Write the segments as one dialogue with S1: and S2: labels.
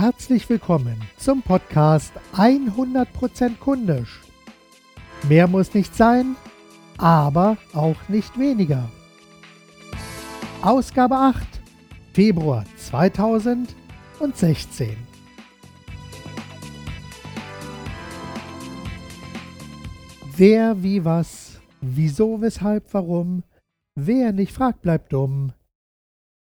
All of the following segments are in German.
S1: Herzlich willkommen zum Podcast 100% kundisch. Mehr muss nicht sein, aber auch nicht weniger. Ausgabe 8, Februar 2016. Wer, wie, was, wieso, weshalb, warum, wer nicht fragt, bleibt dumm.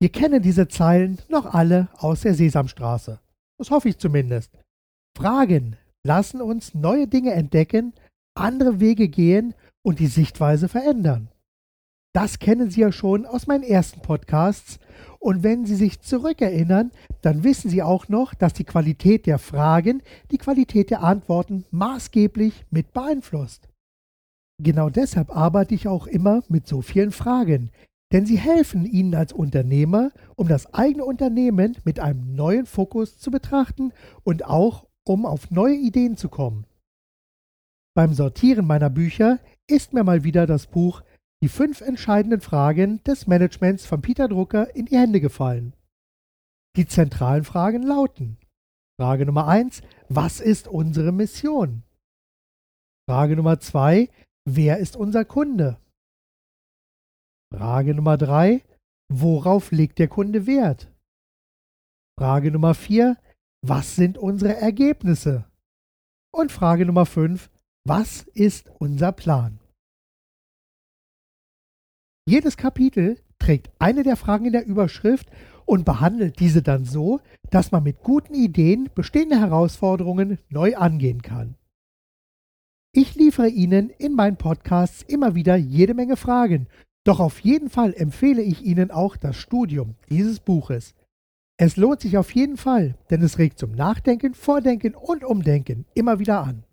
S1: Wir kennen diese Zeilen noch alle aus der Sesamstraße. Das hoffe ich zumindest. Fragen lassen uns neue Dinge entdecken, andere Wege gehen und die Sichtweise verändern. Das kennen Sie ja schon aus meinen ersten Podcasts. Und wenn Sie sich zurückerinnern, dann wissen Sie auch noch, dass die Qualität der Fragen die Qualität der Antworten maßgeblich mit beeinflusst. Genau deshalb arbeite ich auch immer mit so vielen Fragen, denn sie helfen Ihnen als Unternehmer, um das eigene Unternehmen mit einem neuen Fokus zu betrachten und auch um auf neue Ideen zu kommen. Beim Sortieren meiner Bücher ist mir mal wieder das Buch Die fünf entscheidenden Fragen des Managements von Peter Drucker in die Hände gefallen. Die zentralen Fragen lauten Frage Nummer 1, was ist unsere Mission? Frage Nummer 2, wer ist unser Kunde? Frage Nummer 3, worauf legt der Kunde Wert? Frage Nummer 4, was sind unsere Ergebnisse? Und Frage Nummer 5, was ist unser Plan? Jedes Kapitel trägt eine der Fragen in der Überschrift und behandelt diese dann so, dass man mit guten Ideen bestehende Herausforderungen neu angehen kann. Ich liefere Ihnen in meinen Podcasts immer wieder jede Menge Fragen, doch auf jeden Fall empfehle ich Ihnen auch das Studium dieses Buches. Es lohnt sich auf jeden Fall, denn es regt zum Nachdenken, Vordenken und Umdenken immer wieder an.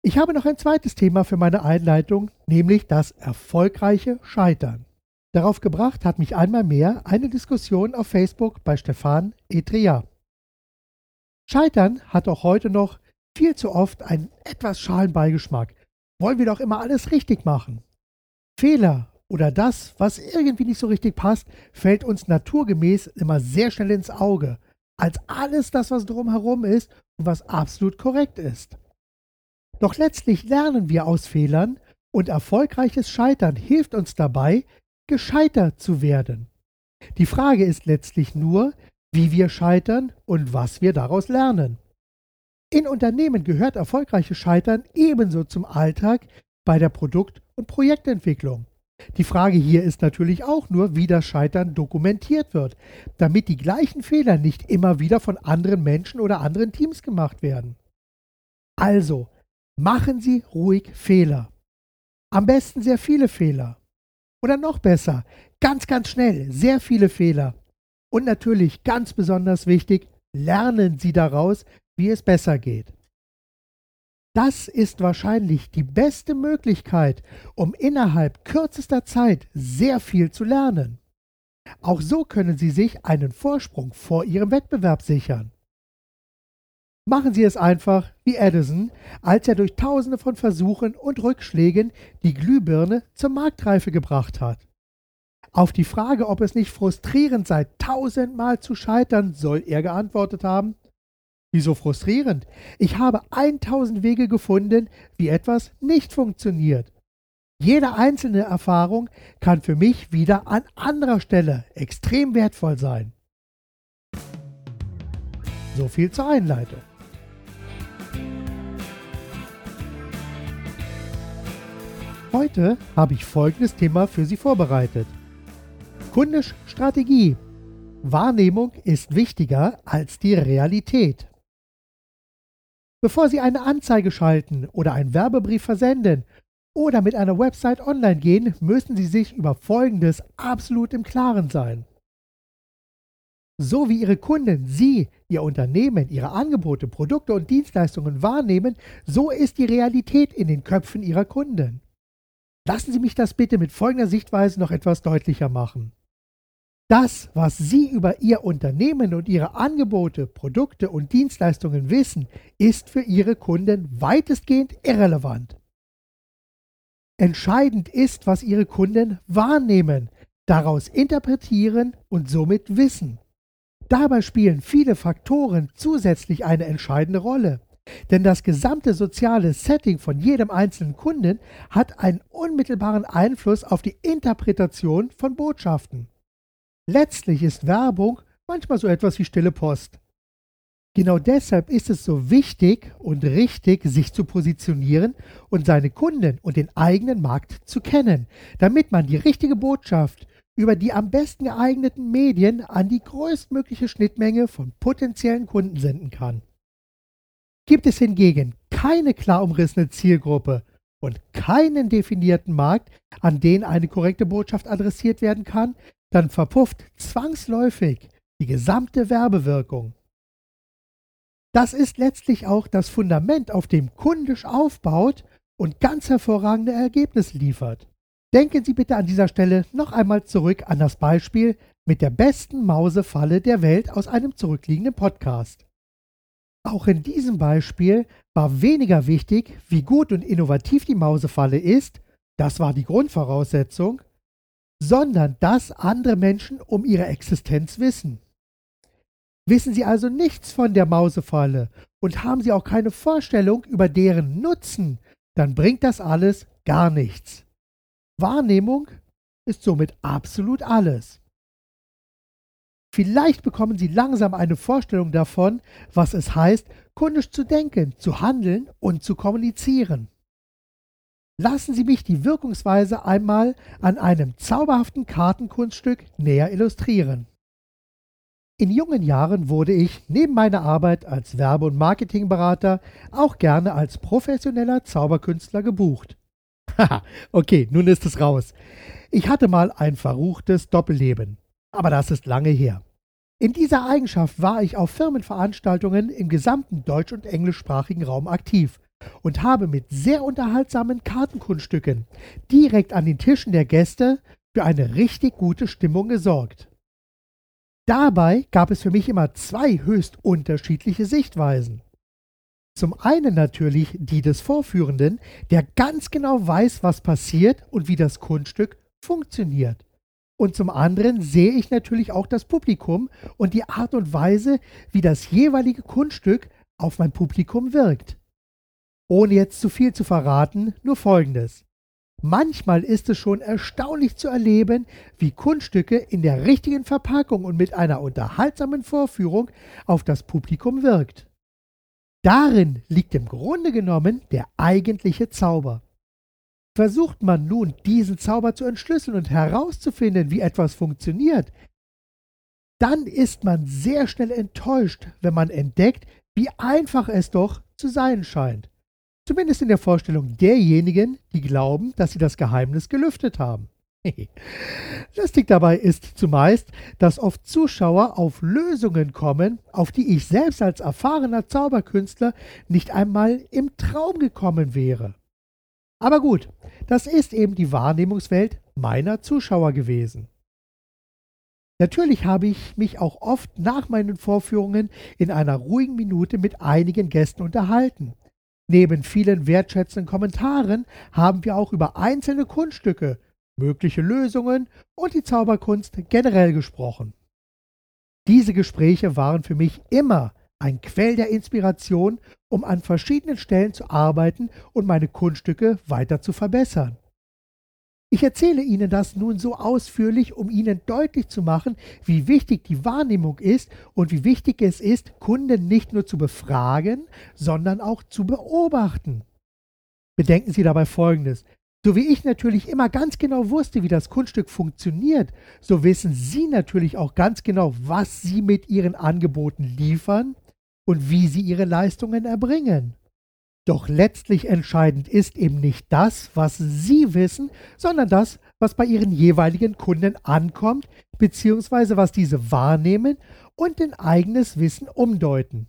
S1: Ich habe noch ein zweites Thema für meine Einleitung, nämlich das erfolgreiche Scheitern. Darauf gebracht hat mich einmal mehr eine Diskussion auf Facebook bei Stefan Etria. Scheitern hat auch heute noch viel zu oft einen etwas schalen Beigeschmack. Wollen wir doch immer alles richtig machen. Fehler oder das, was irgendwie nicht so richtig passt, fällt uns naturgemäß immer sehr schnell ins Auge, als alles das, was drumherum ist und was absolut korrekt ist. Doch letztlich lernen wir aus Fehlern und erfolgreiches Scheitern hilft uns dabei, gescheitert zu werden. Die Frage ist letztlich nur, wie wir scheitern und was wir daraus lernen. In Unternehmen gehört erfolgreiches Scheitern ebenso zum Alltag bei der Produkt- und Projektentwicklung. Die Frage hier ist natürlich auch nur, wie das Scheitern dokumentiert wird, damit die gleichen Fehler nicht immer wieder von anderen Menschen oder anderen Teams gemacht werden. Also, machen Sie ruhig Fehler. Am besten sehr viele Fehler. Oder noch besser, ganz, ganz schnell, sehr viele Fehler. Und natürlich, ganz besonders wichtig, lernen Sie daraus, wie es besser geht. Das ist wahrscheinlich die beste Möglichkeit, um innerhalb kürzester Zeit sehr viel zu lernen. Auch so können Sie sich einen Vorsprung vor Ihrem Wettbewerb sichern. Machen Sie es einfach wie Edison, als er durch tausende von Versuchen und Rückschlägen die Glühbirne zur Marktreife gebracht hat. Auf die Frage, ob es nicht frustrierend sei, tausendmal zu scheitern, soll er geantwortet haben, Wieso frustrierend? Ich habe 1000 Wege gefunden, wie etwas nicht funktioniert. Jede einzelne Erfahrung kann für mich wieder an anderer Stelle extrem wertvoll sein. So viel zur Einleitung. Heute habe ich folgendes Thema für Sie vorbereitet. Kundisch Strategie. Wahrnehmung ist wichtiger als die Realität. Bevor Sie eine Anzeige schalten oder einen Werbebrief versenden oder mit einer Website online gehen, müssen Sie sich über Folgendes absolut im Klaren sein. So wie Ihre Kunden Sie, Ihr Unternehmen, Ihre Angebote, Produkte und Dienstleistungen wahrnehmen, so ist die Realität in den Köpfen Ihrer Kunden. Lassen Sie mich das bitte mit folgender Sichtweise noch etwas deutlicher machen. Das, was Sie über Ihr Unternehmen und Ihre Angebote, Produkte und Dienstleistungen wissen, ist für Ihre Kunden weitestgehend irrelevant. Entscheidend ist, was Ihre Kunden wahrnehmen, daraus interpretieren und somit wissen. Dabei spielen viele Faktoren zusätzlich eine entscheidende Rolle. Denn das gesamte soziale Setting von jedem einzelnen Kunden hat einen unmittelbaren Einfluss auf die Interpretation von Botschaften. Letztlich ist Werbung manchmal so etwas wie stille Post. Genau deshalb ist es so wichtig und richtig, sich zu positionieren und seine Kunden und den eigenen Markt zu kennen, damit man die richtige Botschaft über die am besten geeigneten Medien an die größtmögliche Schnittmenge von potenziellen Kunden senden kann. Gibt es hingegen keine klar umrissene Zielgruppe und keinen definierten Markt, an den eine korrekte Botschaft adressiert werden kann, dann verpufft zwangsläufig die gesamte Werbewirkung. Das ist letztlich auch das Fundament, auf dem kundisch aufbaut und ganz hervorragende Ergebnisse liefert. Denken Sie bitte an dieser Stelle noch einmal zurück an das Beispiel mit der besten Mausefalle der Welt aus einem zurückliegenden Podcast. Auch in diesem Beispiel war weniger wichtig, wie gut und innovativ die Mausefalle ist, das war die Grundvoraussetzung, sondern dass andere Menschen um ihre Existenz wissen. Wissen Sie also nichts von der Mausefalle und haben Sie auch keine Vorstellung über deren Nutzen, dann bringt das alles gar nichts. Wahrnehmung ist somit absolut alles. Vielleicht bekommen Sie langsam eine Vorstellung davon, was es heißt, kundisch zu denken, zu handeln und zu kommunizieren. Lassen Sie mich die Wirkungsweise einmal an einem zauberhaften Kartenkunststück näher illustrieren. In jungen Jahren wurde ich neben meiner Arbeit als Werbe- und Marketingberater auch gerne als professioneller Zauberkünstler gebucht. Haha, okay, nun ist es raus. Ich hatte mal ein verruchtes Doppelleben, aber das ist lange her. In dieser Eigenschaft war ich auf Firmenveranstaltungen im gesamten deutsch- und englischsprachigen Raum aktiv und habe mit sehr unterhaltsamen Kartenkunststücken direkt an den Tischen der Gäste für eine richtig gute Stimmung gesorgt. Dabei gab es für mich immer zwei höchst unterschiedliche Sichtweisen. Zum einen natürlich die des Vorführenden, der ganz genau weiß, was passiert und wie das Kunststück funktioniert. Und zum anderen sehe ich natürlich auch das Publikum und die Art und Weise, wie das jeweilige Kunststück auf mein Publikum wirkt. Ohne jetzt zu viel zu verraten, nur Folgendes. Manchmal ist es schon erstaunlich zu erleben, wie Kunststücke in der richtigen Verpackung und mit einer unterhaltsamen Vorführung auf das Publikum wirkt. Darin liegt im Grunde genommen der eigentliche Zauber. Versucht man nun, diesen Zauber zu entschlüsseln und herauszufinden, wie etwas funktioniert, dann ist man sehr schnell enttäuscht, wenn man entdeckt, wie einfach es doch zu sein scheint. Zumindest in der Vorstellung derjenigen, die glauben, dass sie das Geheimnis gelüftet haben. Lustig dabei ist zumeist, dass oft Zuschauer auf Lösungen kommen, auf die ich selbst als erfahrener Zauberkünstler nicht einmal im Traum gekommen wäre. Aber gut, das ist eben die Wahrnehmungswelt meiner Zuschauer gewesen. Natürlich habe ich mich auch oft nach meinen Vorführungen in einer ruhigen Minute mit einigen Gästen unterhalten. Neben vielen wertschätzenden Kommentaren haben wir auch über einzelne Kunststücke, mögliche Lösungen und die Zauberkunst generell gesprochen. Diese Gespräche waren für mich immer ein Quell der Inspiration, um an verschiedenen Stellen zu arbeiten und meine Kunststücke weiter zu verbessern. Ich erzähle Ihnen das nun so ausführlich, um Ihnen deutlich zu machen, wie wichtig die Wahrnehmung ist und wie wichtig es ist, Kunden nicht nur zu befragen, sondern auch zu beobachten. Bedenken Sie dabei Folgendes. So wie ich natürlich immer ganz genau wusste, wie das Kunststück funktioniert, so wissen Sie natürlich auch ganz genau, was Sie mit Ihren Angeboten liefern und wie Sie Ihre Leistungen erbringen. Doch letztlich entscheidend ist eben nicht das, was Sie wissen, sondern das, was bei Ihren jeweiligen Kunden ankommt, beziehungsweise was diese wahrnehmen und in eigenes Wissen umdeuten.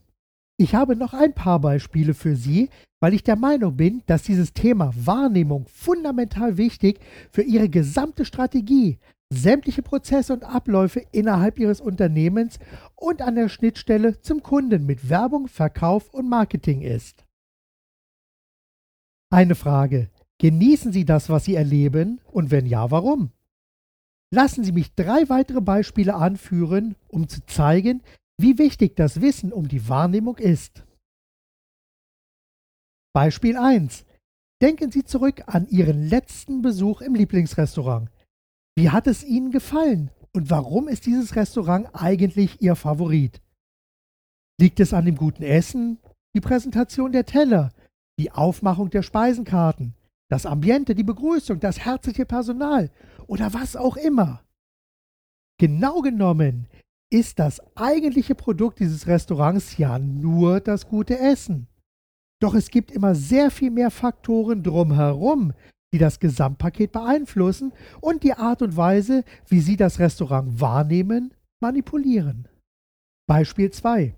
S1: Ich habe noch ein paar Beispiele für Sie, weil ich der Meinung bin, dass dieses Thema Wahrnehmung fundamental wichtig für Ihre gesamte Strategie, sämtliche Prozesse und Abläufe innerhalb Ihres Unternehmens und an der Schnittstelle zum Kunden mit Werbung, Verkauf und Marketing ist. Eine Frage. Genießen Sie das, was Sie erleben? Und wenn ja, warum? Lassen Sie mich drei weitere Beispiele anführen, um zu zeigen, wie wichtig das Wissen um die Wahrnehmung ist. Beispiel 1. Denken Sie zurück an Ihren letzten Besuch im Lieblingsrestaurant. Wie hat es Ihnen gefallen und warum ist dieses Restaurant eigentlich Ihr Favorit? Liegt es an dem guten Essen, die Präsentation der Teller, die Aufmachung der Speisenkarten, das Ambiente, die Begrüßung, das herzliche Personal oder was auch immer? Genau genommen ist das eigentliche Produkt dieses Restaurants ja nur das gute Essen. Doch es gibt immer sehr viel mehr Faktoren drumherum, die das Gesamtpaket beeinflussen und die Art und Weise, wie Sie das Restaurant wahrnehmen, manipulieren. Beispiel 2.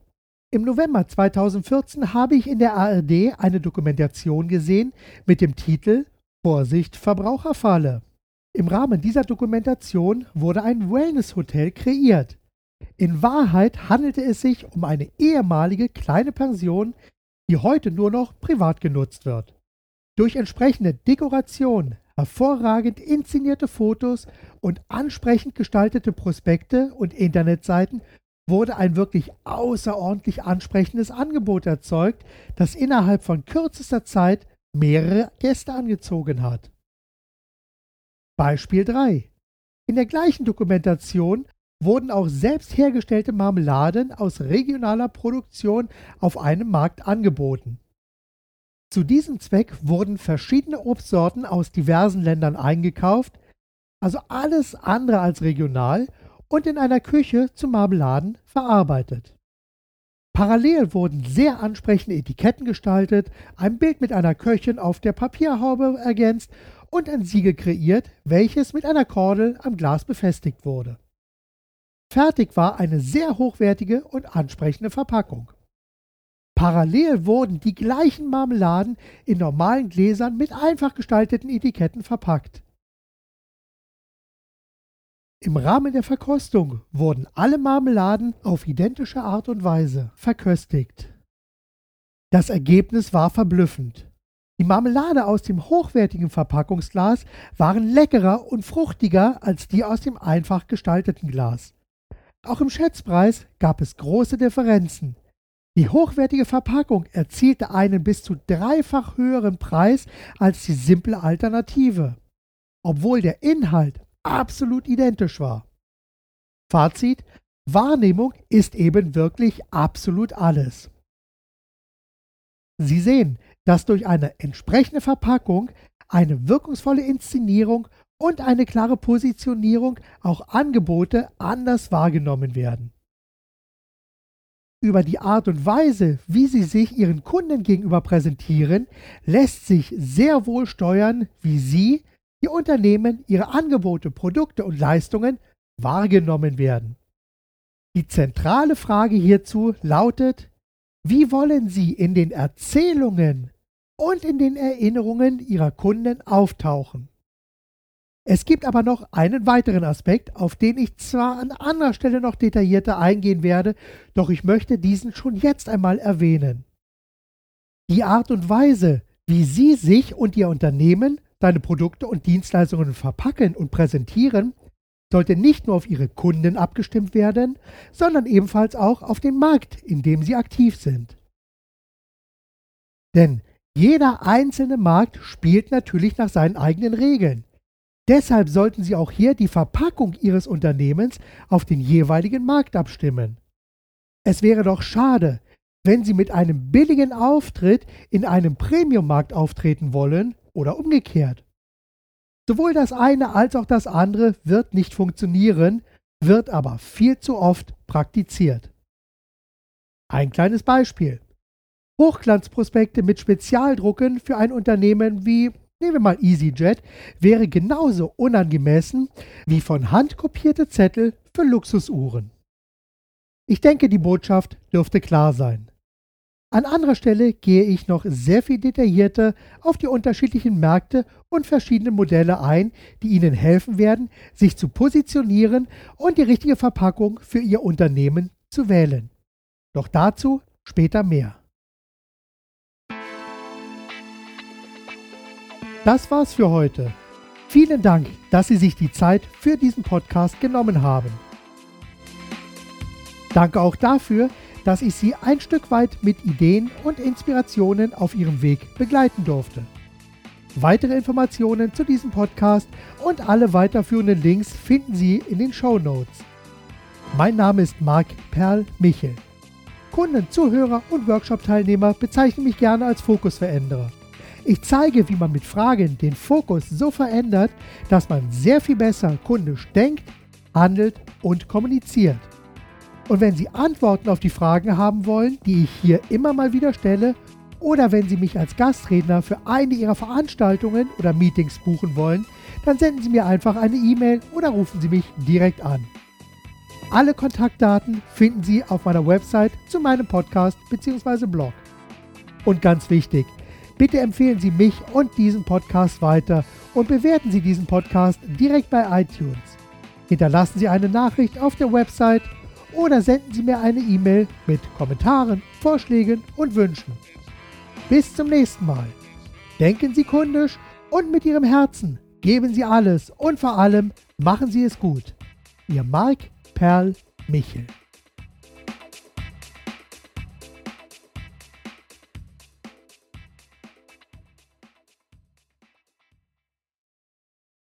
S1: Im November 2014 habe ich in der ARD eine Dokumentation gesehen mit dem Titel Vorsicht Verbraucherfalle. Im Rahmen dieser Dokumentation wurde ein Wellness-Hotel kreiert. In Wahrheit handelte es sich um eine ehemalige kleine Pension, die heute nur noch privat genutzt wird. Durch entsprechende Dekoration, hervorragend inszenierte Fotos und ansprechend gestaltete Prospekte und Internetseiten wurde ein wirklich außerordentlich ansprechendes Angebot erzeugt, das innerhalb von kürzester Zeit mehrere Gäste angezogen hat. Beispiel 3. In der gleichen Dokumentation wurden auch selbst hergestellte Marmeladen aus regionaler Produktion auf einem Markt angeboten. Zu diesem Zweck wurden verschiedene Obstsorten aus diversen Ländern eingekauft, also alles andere als regional und in einer Küche zu Marmeladen verarbeitet. Parallel wurden sehr ansprechende Etiketten gestaltet, ein Bild mit einer Köchin auf der Papierhaube ergänzt und ein Siegel kreiert, welches mit einer Kordel am Glas befestigt wurde. Fertig war eine sehr hochwertige und ansprechende Verpackung. Parallel wurden die gleichen Marmeladen in normalen Gläsern mit einfach gestalteten Etiketten verpackt. Im Rahmen der Verkostung wurden alle Marmeladen auf identische Art und Weise verköstigt. Das Ergebnis war verblüffend. Die Marmelade aus dem hochwertigen Verpackungsglas waren leckerer und fruchtiger als die aus dem einfach gestalteten Glas. Auch im Schätzpreis gab es große Differenzen. Die hochwertige Verpackung erzielte einen bis zu dreifach höheren Preis als die simple Alternative, obwohl der Inhalt absolut identisch war. Fazit, Wahrnehmung ist eben wirklich absolut alles. Sie sehen, dass durch eine entsprechende Verpackung, eine wirkungsvolle Inszenierung und eine klare Positionierung auch Angebote anders wahrgenommen werden. Über die Art und Weise, wie sie sich ihren Kunden gegenüber präsentieren, lässt sich sehr wohl steuern, wie sie, die Unternehmen, ihre Angebote, Produkte und Leistungen wahrgenommen werden. Die zentrale Frage hierzu lautet, wie wollen Sie in den Erzählungen und in den Erinnerungen Ihrer Kunden auftauchen? Es gibt aber noch einen weiteren Aspekt, auf den ich zwar an anderer Stelle noch detaillierter eingehen werde, doch ich möchte diesen schon jetzt einmal erwähnen. Die Art und Weise, wie Sie sich und Ihr Unternehmen, deine Produkte und Dienstleistungen verpacken und präsentieren, sollte nicht nur auf Ihre Kunden abgestimmt werden, sondern ebenfalls auch auf den Markt, in dem Sie aktiv sind. Denn jeder einzelne Markt spielt natürlich nach seinen eigenen Regeln. Deshalb sollten Sie auch hier die Verpackung Ihres Unternehmens auf den jeweiligen Markt abstimmen. Es wäre doch schade, wenn Sie mit einem billigen Auftritt in einem Premium-Markt auftreten wollen oder umgekehrt. Sowohl das eine als auch das andere wird nicht funktionieren, wird aber viel zu oft praktiziert. Ein kleines Beispiel. Hochglanzprospekte mit Spezialdrucken für ein Unternehmen wie nehmen wir mal EasyJet, wäre genauso unangemessen wie von Hand kopierte Zettel für Luxusuhren. Ich denke, die Botschaft dürfte klar sein. An anderer Stelle gehe ich noch sehr viel detaillierter auf die unterschiedlichen Märkte und verschiedene Modelle ein, die Ihnen helfen werden, sich zu positionieren und die richtige Verpackung für Ihr Unternehmen zu wählen. Doch dazu später mehr. Das war's für heute. Vielen Dank, dass Sie sich die Zeit für diesen Podcast genommen haben. Danke auch dafür, dass ich Sie ein Stück weit mit Ideen und Inspirationen auf Ihrem Weg begleiten durfte. Weitere Informationen zu diesem Podcast und alle weiterführenden Links finden Sie in den Show Notes. Mein Name ist Marc Perl Michel. Kunden, Zuhörer und Workshop-Teilnehmer bezeichnen mich gerne als Fokusveränderer. Ich zeige, wie man mit Fragen den Fokus so verändert, dass man sehr viel besser kundisch denkt, handelt und kommuniziert. Und wenn Sie Antworten auf die Fragen haben wollen, die ich hier immer mal wieder stelle, oder wenn Sie mich als Gastredner für eine Ihrer Veranstaltungen oder Meetings buchen wollen, dann senden Sie mir einfach eine E-Mail oder rufen Sie mich direkt an. Alle Kontaktdaten finden Sie auf meiner Website zu meinem Podcast bzw. Blog. Und ganz wichtig, Bitte empfehlen Sie mich und diesen Podcast weiter und bewerten Sie diesen Podcast direkt bei iTunes. Hinterlassen Sie eine Nachricht auf der Website oder senden Sie mir eine E-Mail mit Kommentaren, Vorschlägen und Wünschen. Bis zum nächsten Mal. Denken Sie kundisch und mit Ihrem Herzen. Geben Sie alles und vor allem machen Sie es gut. Ihr Marc Perl Michel.